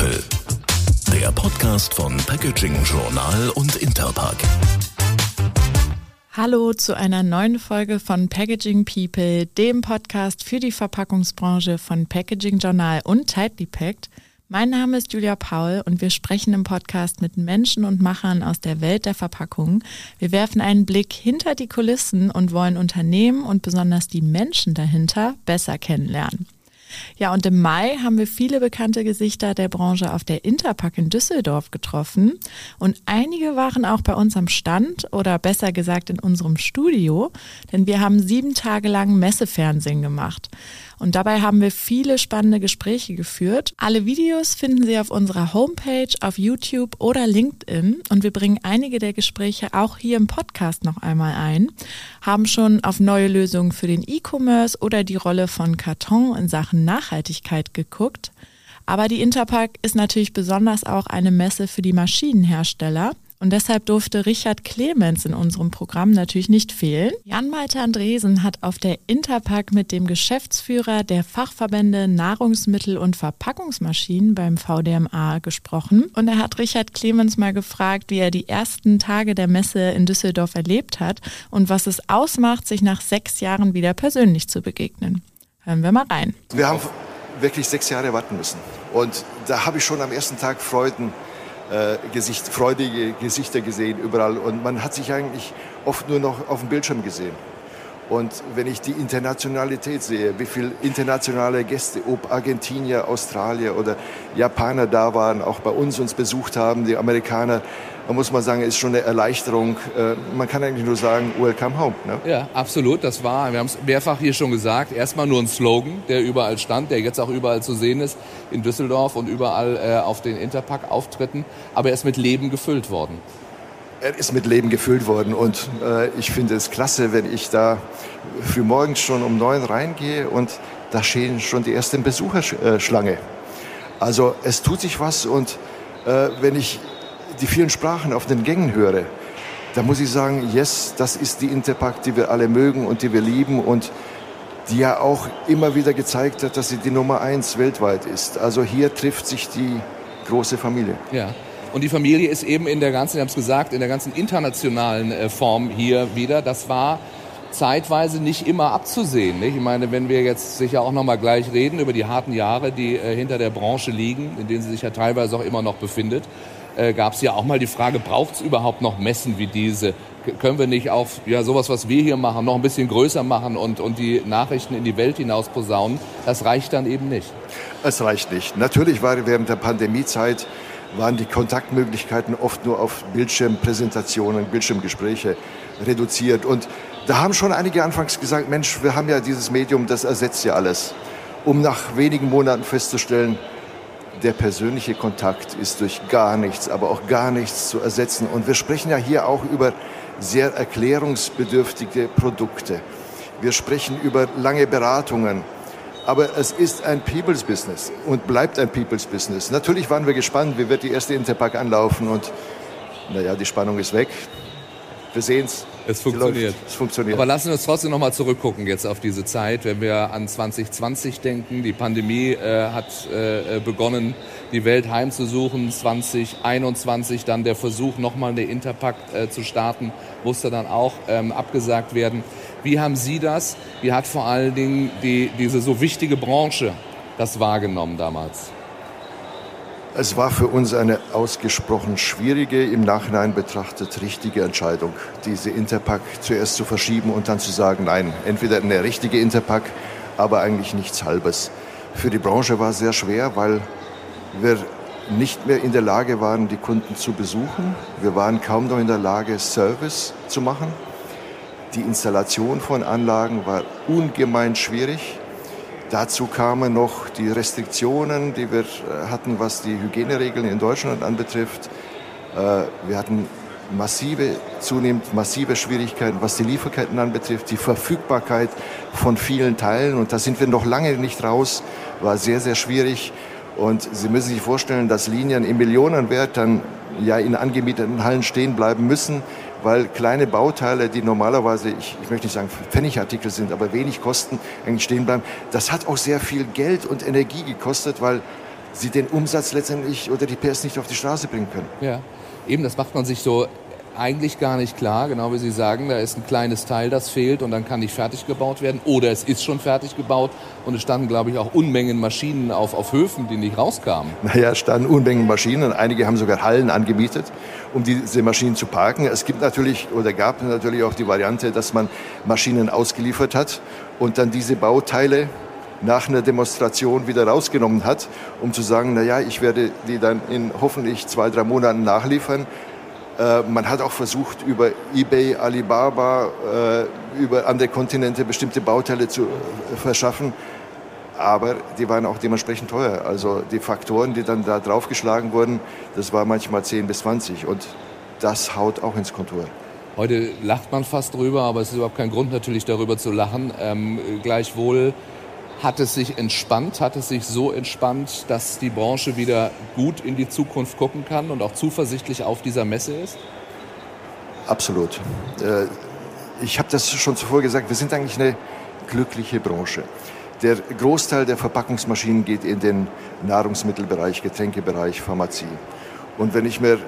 People, der Podcast von Packaging Journal und Interpack. Hallo zu einer neuen Folge von Packaging People, dem Podcast für die Verpackungsbranche von Packaging Journal und Tightly Packed. Mein Name ist Julia Paul und wir sprechen im Podcast mit Menschen und Machern aus der Welt der Verpackung. Wir werfen einen Blick hinter die Kulissen und wollen Unternehmen und besonders die Menschen dahinter besser kennenlernen. Ja, und im Mai haben wir viele bekannte Gesichter der Branche auf der Interpack in Düsseldorf getroffen. Und einige waren auch bei uns am Stand oder besser gesagt in unserem Studio, denn wir haben sieben Tage lang Messefernsehen gemacht. Und dabei haben wir viele spannende Gespräche geführt. Alle Videos finden Sie auf unserer Homepage, auf YouTube oder LinkedIn. Und wir bringen einige der Gespräche auch hier im Podcast noch einmal ein, haben schon auf neue Lösungen für den E-Commerce oder die Rolle von Karton in Sachen Nachhaltigkeit geguckt. Aber die Interpack ist natürlich besonders auch eine Messe für die Maschinenhersteller. Und deshalb durfte Richard Clemens in unserem Programm natürlich nicht fehlen. Jan-Malte Andresen hat auf der Interpack mit dem Geschäftsführer der Fachverbände Nahrungsmittel- und Verpackungsmaschinen beim VDMA gesprochen. Und er hat Richard Clemens mal gefragt, wie er die ersten Tage der Messe in Düsseldorf erlebt hat und was es ausmacht, sich nach sechs Jahren wieder persönlich zu begegnen. Hören wir mal rein. Wir haben wirklich sechs Jahre warten müssen. Und da habe ich schon am ersten Tag Freuden äh, Gesicht, freudige Gesichter gesehen überall. Und man hat sich eigentlich oft nur noch auf dem Bildschirm gesehen. Und wenn ich die Internationalität sehe, wie viele internationale Gäste, ob Argentinier, Australier oder Japaner da waren, auch bei uns uns besucht haben, die Amerikaner, da muss man sagen, ist schon eine Erleichterung. Äh, man kann eigentlich nur sagen, welcome home. Ne? Ja, absolut. Das war, wir haben es mehrfach hier schon gesagt, erstmal nur ein Slogan, der überall stand, der jetzt auch überall zu sehen ist, in Düsseldorf und überall äh, auf den Interpack-Auftritten. Aber er ist mit Leben gefüllt worden. Er ist mit Leben gefüllt worden und äh, ich finde es klasse, wenn ich da früh morgens schon um neun reingehe und da stehen schon die ersten Besucherschlange. Also es tut sich was und äh, wenn ich die vielen Sprachen auf den Gängen höre, da muss ich sagen, yes, das ist die Interpack, die wir alle mögen und die wir lieben und die ja auch immer wieder gezeigt hat, dass sie die Nummer eins weltweit ist. Also hier trifft sich die große Familie. Ja. Und die Familie ist eben in der ganzen, ich habe es gesagt, in der ganzen internationalen äh, Form hier wieder. Das war zeitweise nicht immer abzusehen. Nicht? Ich meine, wenn wir jetzt sicher auch noch mal gleich reden über die harten Jahre, die äh, hinter der Branche liegen, in denen sie sich ja teilweise auch immer noch befindet, äh, gab es ja auch mal die Frage, braucht es überhaupt noch Messen wie diese? K können wir nicht auf ja, sowas, was wir hier machen, noch ein bisschen größer machen und, und die Nachrichten in die Welt hinaus posaunen? Das reicht dann eben nicht. Es reicht nicht. Natürlich war während der Pandemiezeit waren die Kontaktmöglichkeiten oft nur auf Bildschirmpräsentationen, Bildschirmgespräche reduziert. Und da haben schon einige anfangs gesagt, Mensch, wir haben ja dieses Medium, das ersetzt ja alles. Um nach wenigen Monaten festzustellen, der persönliche Kontakt ist durch gar nichts, aber auch gar nichts zu ersetzen. Und wir sprechen ja hier auch über sehr erklärungsbedürftige Produkte. Wir sprechen über lange Beratungen. Aber es ist ein People's Business und bleibt ein People's Business. Natürlich waren wir gespannt, wie wird die erste Interpack anlaufen und naja, die Spannung ist weg. Wir sehen es. Funktioniert. Es funktioniert. Aber lassen wir uns trotzdem nochmal zurückgucken jetzt auf diese Zeit, wenn wir an 2020 denken. Die Pandemie äh, hat äh, begonnen, die Welt heimzusuchen. 2021 dann der Versuch, nochmal eine Interpack äh, zu starten, musste dann auch ähm, abgesagt werden. Wie haben Sie das? Wie hat vor allen Dingen die, diese so wichtige Branche das wahrgenommen damals? Es war für uns eine ausgesprochen schwierige, im Nachhinein betrachtet richtige Entscheidung, diese Interpack zuerst zu verschieben und dann zu sagen, nein, entweder eine richtige Interpack, aber eigentlich nichts Halbes. Für die Branche war es sehr schwer, weil wir nicht mehr in der Lage waren, die Kunden zu besuchen. Wir waren kaum noch in der Lage, Service zu machen. Die Installation von Anlagen war ungemein schwierig. Dazu kamen noch die Restriktionen, die wir äh, hatten, was die Hygieneregeln in Deutschland anbetrifft. Äh, wir hatten massive, zunehmend massive Schwierigkeiten, was die Lieferketten anbetrifft, die Verfügbarkeit von vielen Teilen. Und da sind wir noch lange nicht raus, war sehr, sehr schwierig. Und Sie müssen sich vorstellen, dass Linien im Millionenwert dann ja in angemieteten Hallen stehen bleiben müssen, weil kleine Bauteile, die normalerweise, ich, ich möchte nicht sagen Pfennigartikel sind, aber wenig kosten, eigentlich stehen bleiben. Das hat auch sehr viel Geld und Energie gekostet, weil sie den Umsatz letztendlich oder die PS nicht auf die Straße bringen können. Ja, eben, das macht man sich so eigentlich gar nicht klar, genau wie Sie sagen, da ist ein kleines Teil, das fehlt und dann kann nicht fertig gebaut werden oder es ist schon fertig gebaut und es standen, glaube ich, auch Unmengen Maschinen auf, auf Höfen, die nicht rauskamen. Naja, es standen Unmengen Maschinen, einige haben sogar Hallen angemietet, um diese Maschinen zu parken. Es gibt natürlich oder gab natürlich auch die Variante, dass man Maschinen ausgeliefert hat und dann diese Bauteile nach einer Demonstration wieder rausgenommen hat, um zu sagen, na ja, ich werde die dann in hoffentlich zwei, drei Monaten nachliefern. Äh, man hat auch versucht, über eBay, Alibaba, äh, über andere Kontinente bestimmte Bauteile zu äh, verschaffen. Aber die waren auch dementsprechend teuer. Also die Faktoren, die dann da draufgeschlagen wurden, das war manchmal 10 bis 20. Und das haut auch ins Kontur. Heute lacht man fast drüber, aber es ist überhaupt kein Grund natürlich darüber zu lachen. Ähm, gleichwohl hat es sich entspannt, hat es sich so entspannt, dass die Branche wieder gut in die Zukunft gucken kann und auch zuversichtlich auf dieser Messe ist? Absolut. Äh, ich habe das schon zuvor gesagt, wir sind eigentlich eine glückliche Branche. Der Großteil der Verpackungsmaschinen geht in den Nahrungsmittelbereich, Getränkebereich, Pharmazie. Und wenn ich mir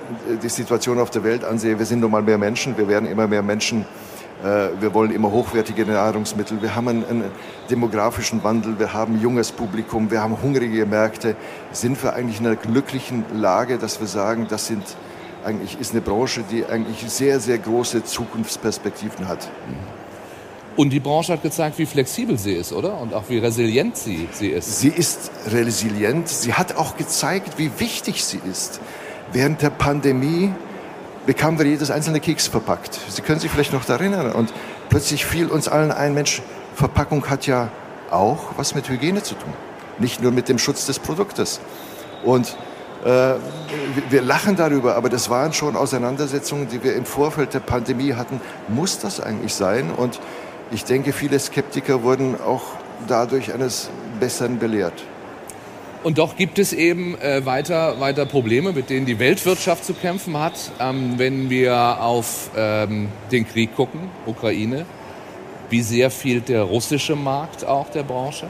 die Situation auf der Welt ansehe, wir sind nun mal mehr Menschen, wir werden immer mehr Menschen äh, wir wollen immer hochwertige Nahrungsmittel. Wir haben einen, einen, demografischen Wandel, wir haben junges Publikum, wir haben hungrige Märkte. Sind wir eigentlich in einer glücklichen Lage, dass wir sagen, das sind eigentlich ist eine Branche, die eigentlich sehr, sehr große Zukunftsperspektiven hat. Und die Branche hat gezeigt, wie flexibel sie ist, oder? Und auch wie resilient sie, sie ist. Sie ist resilient. Sie hat auch gezeigt, wie wichtig sie ist. Während der Pandemie bekamen wir jedes einzelne Keks verpackt. Sie können sich vielleicht noch daran erinnern. Und plötzlich fiel uns allen ein, Mensch, Verpackung hat ja auch was mit Hygiene zu tun. Nicht nur mit dem Schutz des Produktes. Und äh, wir lachen darüber, aber das waren schon Auseinandersetzungen, die wir im Vorfeld der Pandemie hatten. Muss das eigentlich sein? Und ich denke, viele Skeptiker wurden auch dadurch eines Besseren belehrt. Und doch gibt es eben äh, weiter, weiter Probleme, mit denen die Weltwirtschaft zu kämpfen hat. Ähm, wenn wir auf ähm, den Krieg gucken, Ukraine, wie sehr fehlt der russische Markt auch der Branche?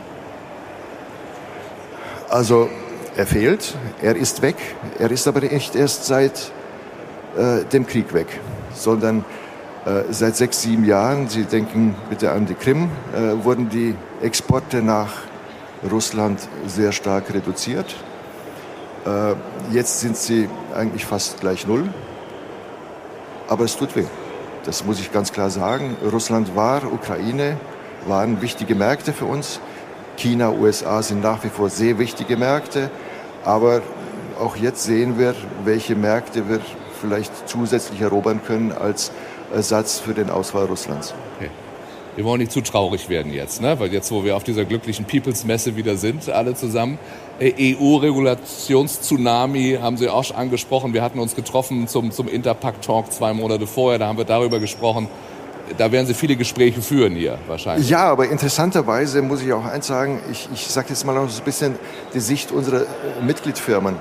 Also er fehlt, er ist weg. Er ist aber nicht erst seit äh, dem Krieg weg, sondern äh, seit sechs, sieben Jahren, Sie denken bitte an die Krim, äh, wurden die Exporte nach Russland sehr stark reduziert. Äh, jetzt sind sie eigentlich fast gleich null. Aber es tut weh. Das muss ich ganz klar sagen. Russland war, Ukraine waren wichtige Märkte für uns. China, USA sind nach wie vor sehr wichtige Märkte. Aber auch jetzt sehen wir, welche Märkte wir vielleicht zusätzlich erobern können als Ersatz für den Ausfall Russlands. Okay wir wollen nicht zu traurig werden jetzt, ne? weil jetzt, wo wir auf dieser glücklichen Peoples Messe wieder sind, alle zusammen, äh, EU-Regulations-Tsunami haben Sie auch schon angesprochen. Wir hatten uns getroffen zum, zum Interpack-Talk zwei Monate vorher, da haben wir darüber gesprochen. Da werden Sie viele Gespräche führen hier wahrscheinlich. Ja, aber interessanterweise muss ich auch eins sagen, ich, ich sage jetzt mal noch so ein bisschen die Sicht unserer äh, Mitgliedfirmen.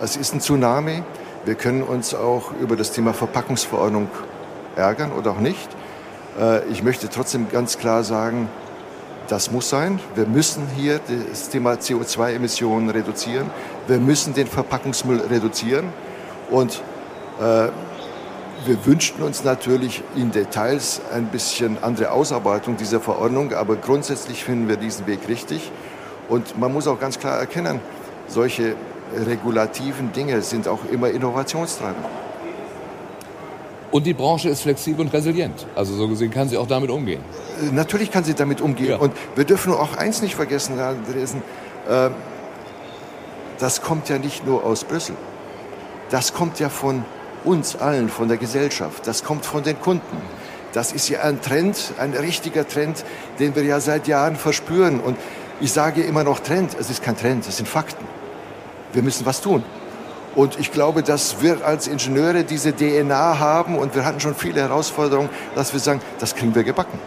Es ist ein Tsunami. Wir können uns auch über das Thema Verpackungsverordnung ärgern oder auch nicht. Äh, ich möchte trotzdem ganz klar sagen, das muss sein. Wir müssen hier das Thema CO2-Emissionen reduzieren. Wir müssen den Verpackungsmüll reduzieren. Und äh, wir wünschten uns natürlich in Details ein bisschen andere Ausarbeitung dieser Verordnung, aber grundsätzlich finden wir diesen Weg richtig. Und man muss auch ganz klar erkennen, solche regulativen Dinge sind auch immer Innovationstreiber. Und die Branche ist flexibel und resilient. Also so gesehen kann sie auch damit umgehen. Äh, natürlich kann sie damit umgehen. Ja. Und wir dürfen auch eins nicht vergessen, Herr Andresen, äh, das kommt ja nicht nur aus Brüssel. Das kommt ja von uns allen, von der Gesellschaft. Das kommt von den Kunden. Das ist ja ein Trend, ein richtiger Trend, den wir ja seit Jahren verspüren. Und ich sage immer noch Trend. Es ist kein Trend, es sind Fakten. Wir müssen was tun. Und ich glaube, dass wir als Ingenieure diese DNA haben und wir hatten schon viele Herausforderungen, dass wir sagen, das kriegen wir gebacken.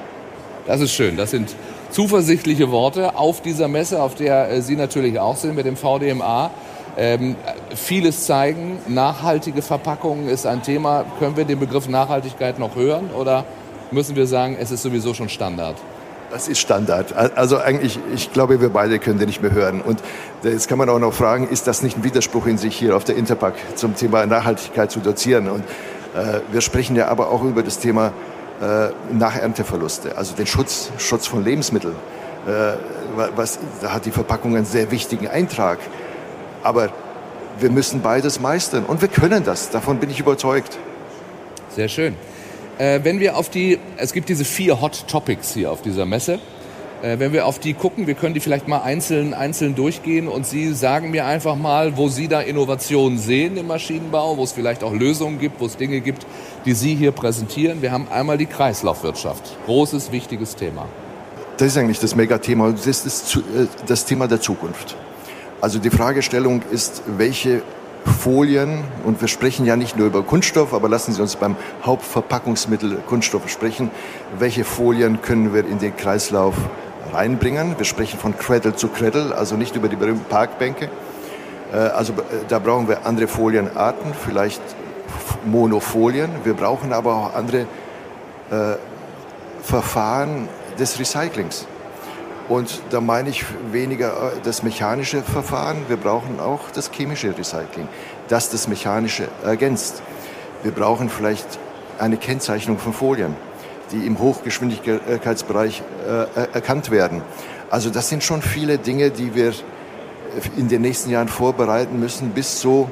Das ist schön. Das sind zuversichtliche Worte auf dieser Messe, auf der äh, Sie natürlich auch sind mit dem VDMA. Ähm, vieles zeigen. Nachhaltige Verpackungen ist ein Thema. Können wir den Begriff Nachhaltigkeit noch hören oder müssen wir sagen, es ist sowieso schon Standard? Das ist Standard. Also eigentlich, ich glaube, wir beide können den nicht mehr hören. Und jetzt kann man auch noch fragen, ist das nicht ein Widerspruch in sich hier auf der Interpack zum Thema Nachhaltigkeit zu dozieren? Und äh, wir sprechen ja aber auch über das Thema äh, Nachernteverluste, also den Schutz, Schutz von Lebensmitteln. Äh, was, da hat die Verpackung einen sehr wichtigen Eintrag. Aber wir müssen beides meistern und wir können das. Davon bin ich überzeugt. Sehr schön. Äh, wenn wir auf die, es gibt diese vier Hot Topics hier auf dieser Messe. Äh, wenn wir auf die gucken, wir können die vielleicht mal einzeln, einzeln durchgehen und Sie sagen mir einfach mal, wo Sie da Innovationen sehen im Maschinenbau, wo es vielleicht auch Lösungen gibt, wo es Dinge gibt, die Sie hier präsentieren. Wir haben einmal die Kreislaufwirtschaft. Großes, wichtiges Thema. Das ist eigentlich das Megathema. Das ist äh, das Thema der Zukunft. Also die Fragestellung ist, welche Folien, und wir sprechen ja nicht nur über Kunststoff, aber lassen Sie uns beim Hauptverpackungsmittel Kunststoff sprechen. Welche Folien können wir in den Kreislauf reinbringen? Wir sprechen von Cradle zu Cradle, also nicht über die berühmten Parkbänke. Äh, also äh, da brauchen wir andere Folienarten, vielleicht Monofolien. Wir brauchen aber auch andere äh, Verfahren des Recyclings. Und da meine ich weniger äh, das mechanische Verfahren, wir brauchen auch das chemische Recycling, das das mechanische ergänzt. Wir brauchen vielleicht eine Kennzeichnung von Folien, die im Hochgeschwindigkeitsbereich äh, erkannt werden. Also das sind schon viele Dinge, die wir in den nächsten Jahren vorbereiten müssen, bis so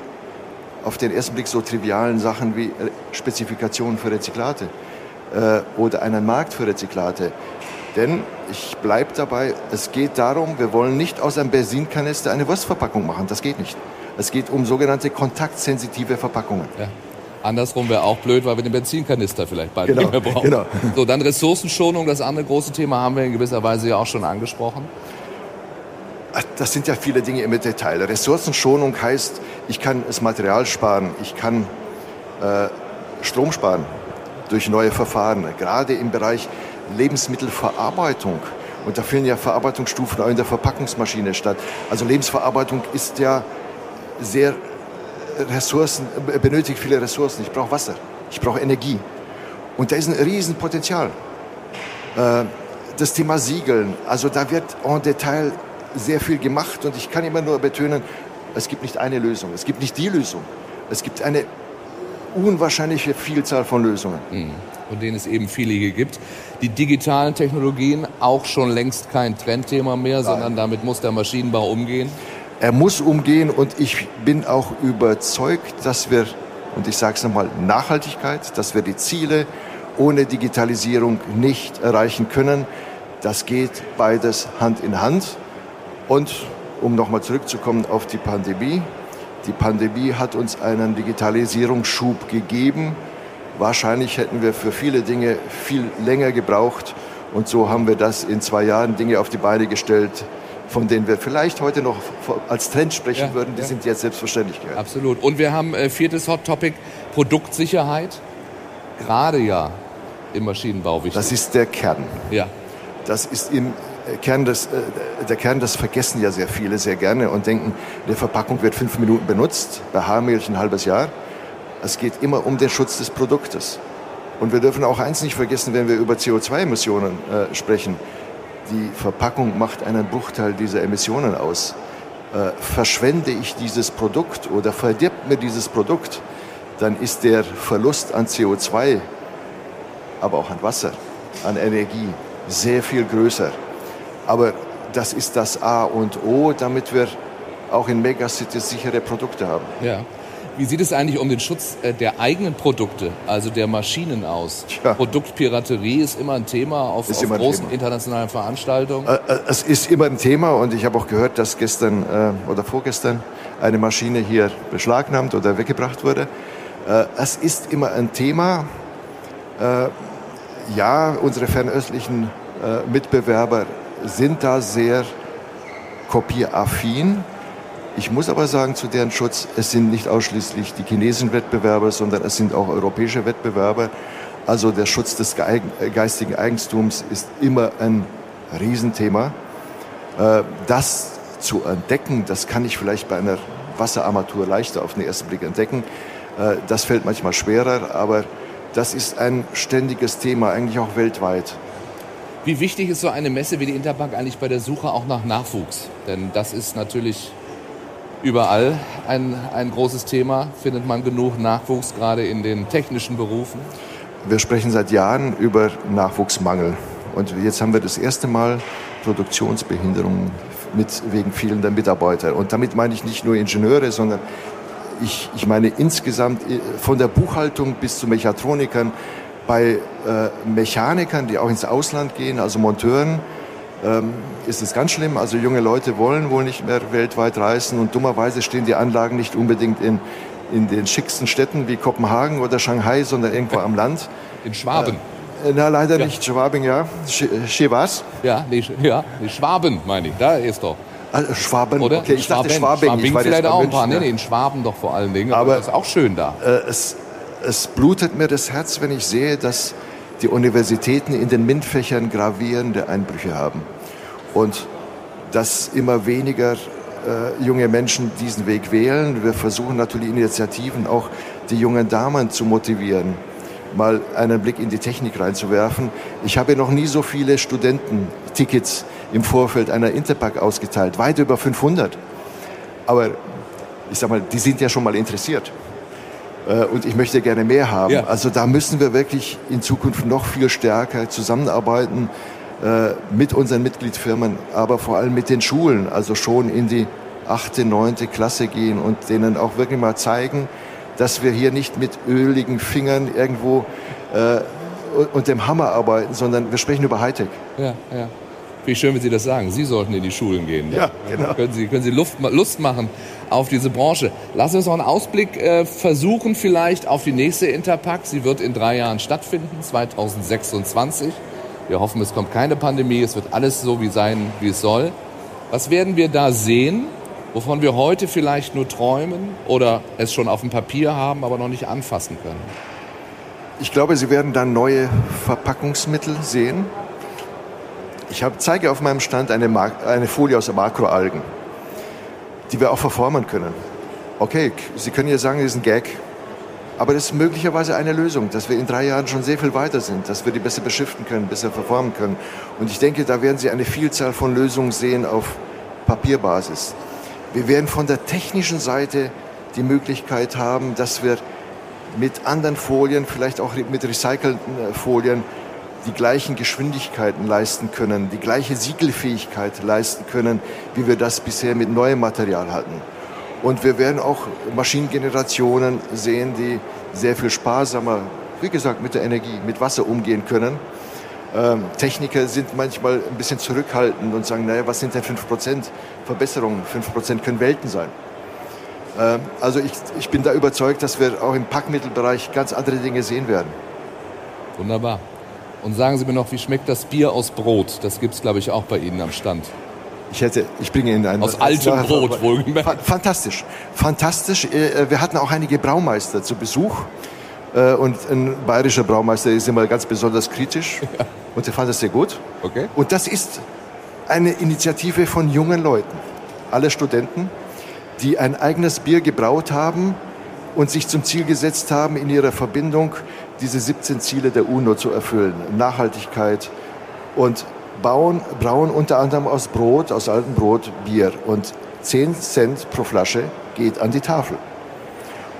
auf den ersten Blick so trivialen Sachen wie äh, Spezifikationen für Rezyklate äh, oder einen Markt für Rezyklate. Denn ich bleibe dabei, es geht darum, wir wollen nicht aus einem Benzinkanister eine Wurstverpackung machen. Das geht nicht. Es geht um sogenannte kontaktsensitive Verpackungen. Ja. Andersrum wäre auch blöd, weil wir den Benzinkanister vielleicht bald genau, nicht mehr brauchen. Genau. So, dann Ressourcenschonung, das andere große Thema haben wir in gewisser Weise ja auch schon angesprochen. Das sind ja viele Dinge im Detail. Ressourcenschonung heißt, ich kann das Material sparen, ich kann äh, Strom sparen durch neue Verfahren, gerade im Bereich Lebensmittelverarbeitung. Und da finden ja Verarbeitungsstufen auch in der Verpackungsmaschine statt. Also Lebensverarbeitung ist ja sehr Ressourcen, benötigt viele Ressourcen. Ich brauche Wasser, ich brauche Energie. Und da ist ein Riesenpotenzial. Äh, das Thema Siegeln, also da wird en Detail sehr viel gemacht und ich kann immer nur betonen, es gibt nicht eine Lösung, es gibt nicht die Lösung. Es gibt eine unwahrscheinliche Vielzahl von Lösungen. Mhm. Von denen es eben viele hier gibt. Die digitalen Technologien auch schon längst kein Trendthema mehr, Nein. sondern damit muss der Maschinenbau umgehen. Er muss umgehen und ich bin auch überzeugt, dass wir, und ich sage es nochmal, Nachhaltigkeit, dass wir die Ziele ohne Digitalisierung nicht erreichen können. Das geht beides Hand in Hand. Und um nochmal zurückzukommen auf die Pandemie, die Pandemie hat uns einen Digitalisierungsschub gegeben. Wahrscheinlich hätten wir für viele Dinge viel länger gebraucht. Und so haben wir das in zwei Jahren Dinge auf die Beine gestellt, von denen wir vielleicht heute noch als Trend sprechen ja, würden. Die ja. sind jetzt Selbstverständlichkeit. Absolut. Und wir haben äh, viertes Hot Topic, Produktsicherheit. Gerade ja im Maschinenbau wichtig. Das ist der Kern. Ja. Das ist im Kern des, äh, der Kern, das vergessen ja sehr viele sehr gerne und denken, die Verpackung wird fünf Minuten benutzt, bei Haarmilch ein halbes Jahr. Es geht immer um den Schutz des Produktes. Und wir dürfen auch eins nicht vergessen, wenn wir über CO2-Emissionen äh, sprechen. Die Verpackung macht einen Bruchteil dieser Emissionen aus. Äh, verschwende ich dieses Produkt oder verdirbt mir dieses Produkt, dann ist der Verlust an CO2, aber auch an Wasser, an Energie sehr viel größer. Aber das ist das A und O, damit wir auch in Megacities sichere Produkte haben. Ja. Wie sieht es eigentlich um den Schutz äh, der eigenen Produkte, also der Maschinen aus? Ja. Produktpiraterie ist immer ein Thema auf, auf großen Thema. internationalen Veranstaltungen. Äh, äh, es ist immer ein Thema und ich habe auch gehört, dass gestern oder vorgestern eine Maschine hier beschlagnahmt oder weggebracht wurde. Es ist immer ein Thema. Ja, unsere fernöstlichen Mitbewerber sind da sehr kopieraffin. Ich muss aber sagen, zu deren Schutz, es sind nicht ausschließlich die chinesischen Wettbewerber, sondern es sind auch europäische Wettbewerber. Also der Schutz des geistigen Eigentums ist immer ein Riesenthema. Äh, das zu entdecken, das kann ich vielleicht bei einer Wasserarmatur leichter auf den ersten Blick entdecken. Äh, das fällt manchmal schwerer, aber das ist ein ständiges Thema, eigentlich auch weltweit. Wie wichtig ist so eine Messe wie die Interbank eigentlich bei der Suche auch nach Nachwuchs? Denn das ist natürlich überall ein, ein großes Thema. Findet man genug Nachwuchs, gerade in den technischen Berufen? Wir sprechen seit Jahren über Nachwuchsmangel. Und jetzt haben wir das erste Mal Produktionsbehinderungen mit, wegen fehlender Mitarbeiter. Und damit meine ich nicht nur Ingenieure, sondern ich, ich meine insgesamt äh, von der Buchhaltung bis zu Mechatronikern, bei äh, Mechanikern, die auch ins Ausland gehen, also Monteuren, ähm, ist es ganz schlimm. Also junge Leute wollen wohl nicht mehr weltweit reisen und dummerweise stehen die Anlagen nicht unbedingt in, in den schicksten Städten wie Kopenhagen oder Shanghai, sondern irgendwo am Land. In Schwaben. Äh, na, leider ja. nicht. Schwabing, ja. Chivas? Ja, nee, ja, nee, Schwaben meine ich. Da ist doch. Also Schwaben, Oder? okay, ich Schwaben. dachte Schwabing. Schwabing ich war vielleicht auch ein paar. Nee, nee, in Schwaben doch vor allen Dingen. Aber, aber ist auch schön da. Äh, es, es blutet mir das Herz, wenn ich sehe, dass die Universitäten in den MINT-Fächern gravierende Einbrüche haben. Und dass immer weniger äh, junge Menschen diesen Weg wählen. Wir versuchen natürlich Initiativen auch die jungen Damen zu motivieren, mal einen Blick in die Technik reinzuwerfen. Ich habe noch nie so viele Studententickets im Vorfeld einer Interpack ausgeteilt, weit über 500. Aber ich sag mal, die sind ja schon mal interessiert. Äh, und ich möchte gerne mehr haben. Ja. Also da müssen wir wirklich in Zukunft noch viel stärker zusammenarbeiten äh, mit unseren Mitgliedsfirmen, aber vor allem mit den Schulen, also schon in die achte, neunte Klasse gehen und denen auch wirklich mal zeigen, dass wir hier nicht mit öligen Fingern irgendwo äh, und dem Hammer arbeiten, sondern wir sprechen über Hightech. Ja, ja. Wie schön, wenn Sie das sagen. Sie sollten in die Schulen gehen. Ja, genau. Können Sie, können Sie Luft, Lust machen auf diese Branche. Lassen wir uns noch einen Ausblick äh, versuchen, vielleicht auf die nächste Interpack. Sie wird in drei Jahren stattfinden, 2026. Wir hoffen, es kommt keine Pandemie. Es wird alles so wie sein, wie es soll. Was werden wir da sehen, wovon wir heute vielleicht nur träumen oder es schon auf dem Papier haben, aber noch nicht anfassen können? Ich glaube, Sie werden dann neue Verpackungsmittel sehen ich hab, zeige auf meinem Stand eine, eine Folie aus Makroalgen, die wir auch verformen können. Okay, Sie können ja sagen, das ist ein Gag, aber das ist möglicherweise eine Lösung, dass wir in drei Jahren schon sehr viel weiter sind, dass wir die besser beschriften können, besser verformen können. Und ich denke, da werden Sie eine Vielzahl von Lösungen sehen auf Papierbasis. Wir werden von der technischen Seite die Möglichkeit haben, dass wir mit anderen Folien, vielleicht auch mit recycelten äh, Folien, die gleichen Geschwindigkeiten leisten können, die gleiche Siegelfähigkeit leisten können, wie wir das bisher mit neuem Material hatten. Und wir werden auch Maschinengenerationen sehen, die sehr viel sparsamer, wie gesagt, mit der Energie, mit Wasser umgehen können. Ähm, Techniker sind manchmal ein bisschen zurückhaltend und sagen, naja, was sind denn 5% Verbesserungen? 5% können Welten sein. Ähm, also ich, ich bin da überzeugt, dass wir auch im Packmittelbereich ganz andere Dinge sehen werden. Wunderbar. Und sagen Sie mir noch, wie schmeckt das Bier aus Brot? Das gibt es, glaube ich, auch bei Ihnen am Stand. Ich hätte, ich bringe Ihnen ein. Aus altem Brot, wohlgemerkt. Fantastisch. Fantastisch. Äh, wir hatten auch einige Braumeister zu Besuch. Äh, und ein bayerischer Braumeister ist immer ganz besonders kritisch. Ja. Und der fand das sehr gut. Okay. Und das ist eine Initiative von jungen Leuten. Alle Studenten, die ein eigenes Bier gebraut haben und sich zum Ziel gesetzt haben, in ihrer Verbindung diese 17 Ziele der UNO zu erfüllen. Nachhaltigkeit und bauen, brauen unter anderem aus Brot, aus altem Brot, Bier. Und 10 Cent pro Flasche geht an die Tafel.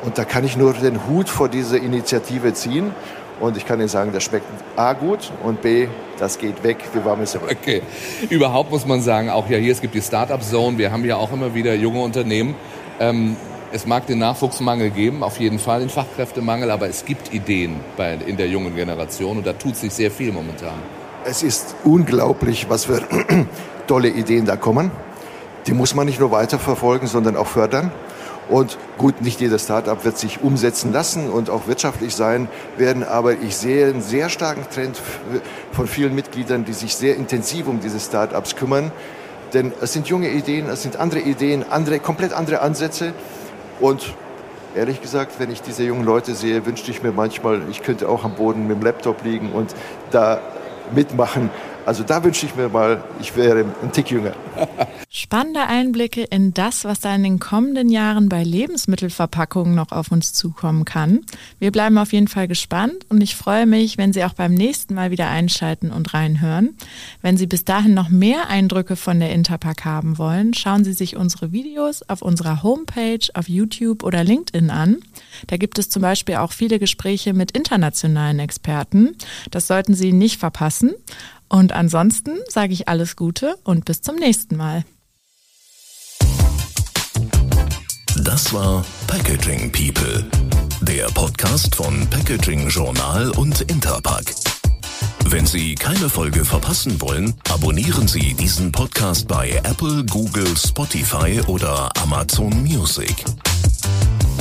Und da kann ich nur den Hut vor dieser Initiative ziehen. Und ich kann Ihnen sagen, das schmeckt A gut und B, das geht weg wie warmes Semmeln. Okay. Überhaupt muss man sagen, auch ja hier, es gibt die Startup Zone. Wir haben ja auch immer wieder junge Unternehmen. Ähm, es mag den Nachwuchsmangel geben, auf jeden Fall den Fachkräftemangel, aber es gibt Ideen bei, in der jungen Generation und da tut sich sehr viel momentan. Es ist unglaublich, was für tolle Ideen da kommen. Die muss man nicht nur weiterverfolgen, sondern auch fördern. Und gut, nicht jedes Startup wird sich umsetzen lassen und auch wirtschaftlich sein werden, aber ich sehe einen sehr starken Trend von vielen Mitgliedern, die sich sehr intensiv um diese Startups kümmern. Denn es sind junge Ideen, es sind andere Ideen, andere, komplett andere Ansätze. Und ehrlich gesagt, wenn ich diese jungen Leute sehe, wünschte ich mir manchmal, ich könnte auch am Boden mit dem Laptop liegen und da mitmachen. Also da wünsche ich mir mal, ich wäre ein Tick jünger. Spannende Einblicke in das, was da in den kommenden Jahren bei Lebensmittelverpackungen noch auf uns zukommen kann. Wir bleiben auf jeden Fall gespannt und ich freue mich, wenn Sie auch beim nächsten Mal wieder einschalten und reinhören. Wenn Sie bis dahin noch mehr Eindrücke von der Interpack haben wollen, schauen Sie sich unsere Videos auf unserer Homepage, auf YouTube oder LinkedIn an. Da gibt es zum Beispiel auch viele Gespräche mit internationalen Experten. Das sollten Sie nicht verpassen. Und ansonsten sage ich alles Gute und bis zum nächsten Mal. Das war Packaging People, der Podcast von Packaging Journal und Interpack. Wenn Sie keine Folge verpassen wollen, abonnieren Sie diesen Podcast bei Apple, Google, Spotify oder Amazon Music.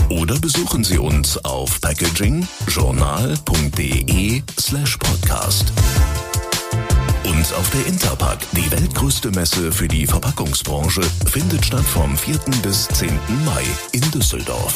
Oder besuchen Sie uns auf packagingjournal.de slash podcast. Und auf der Interpack, die weltgrößte Messe für die Verpackungsbranche, findet statt vom 4. bis 10. Mai in Düsseldorf.